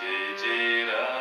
Chỉ.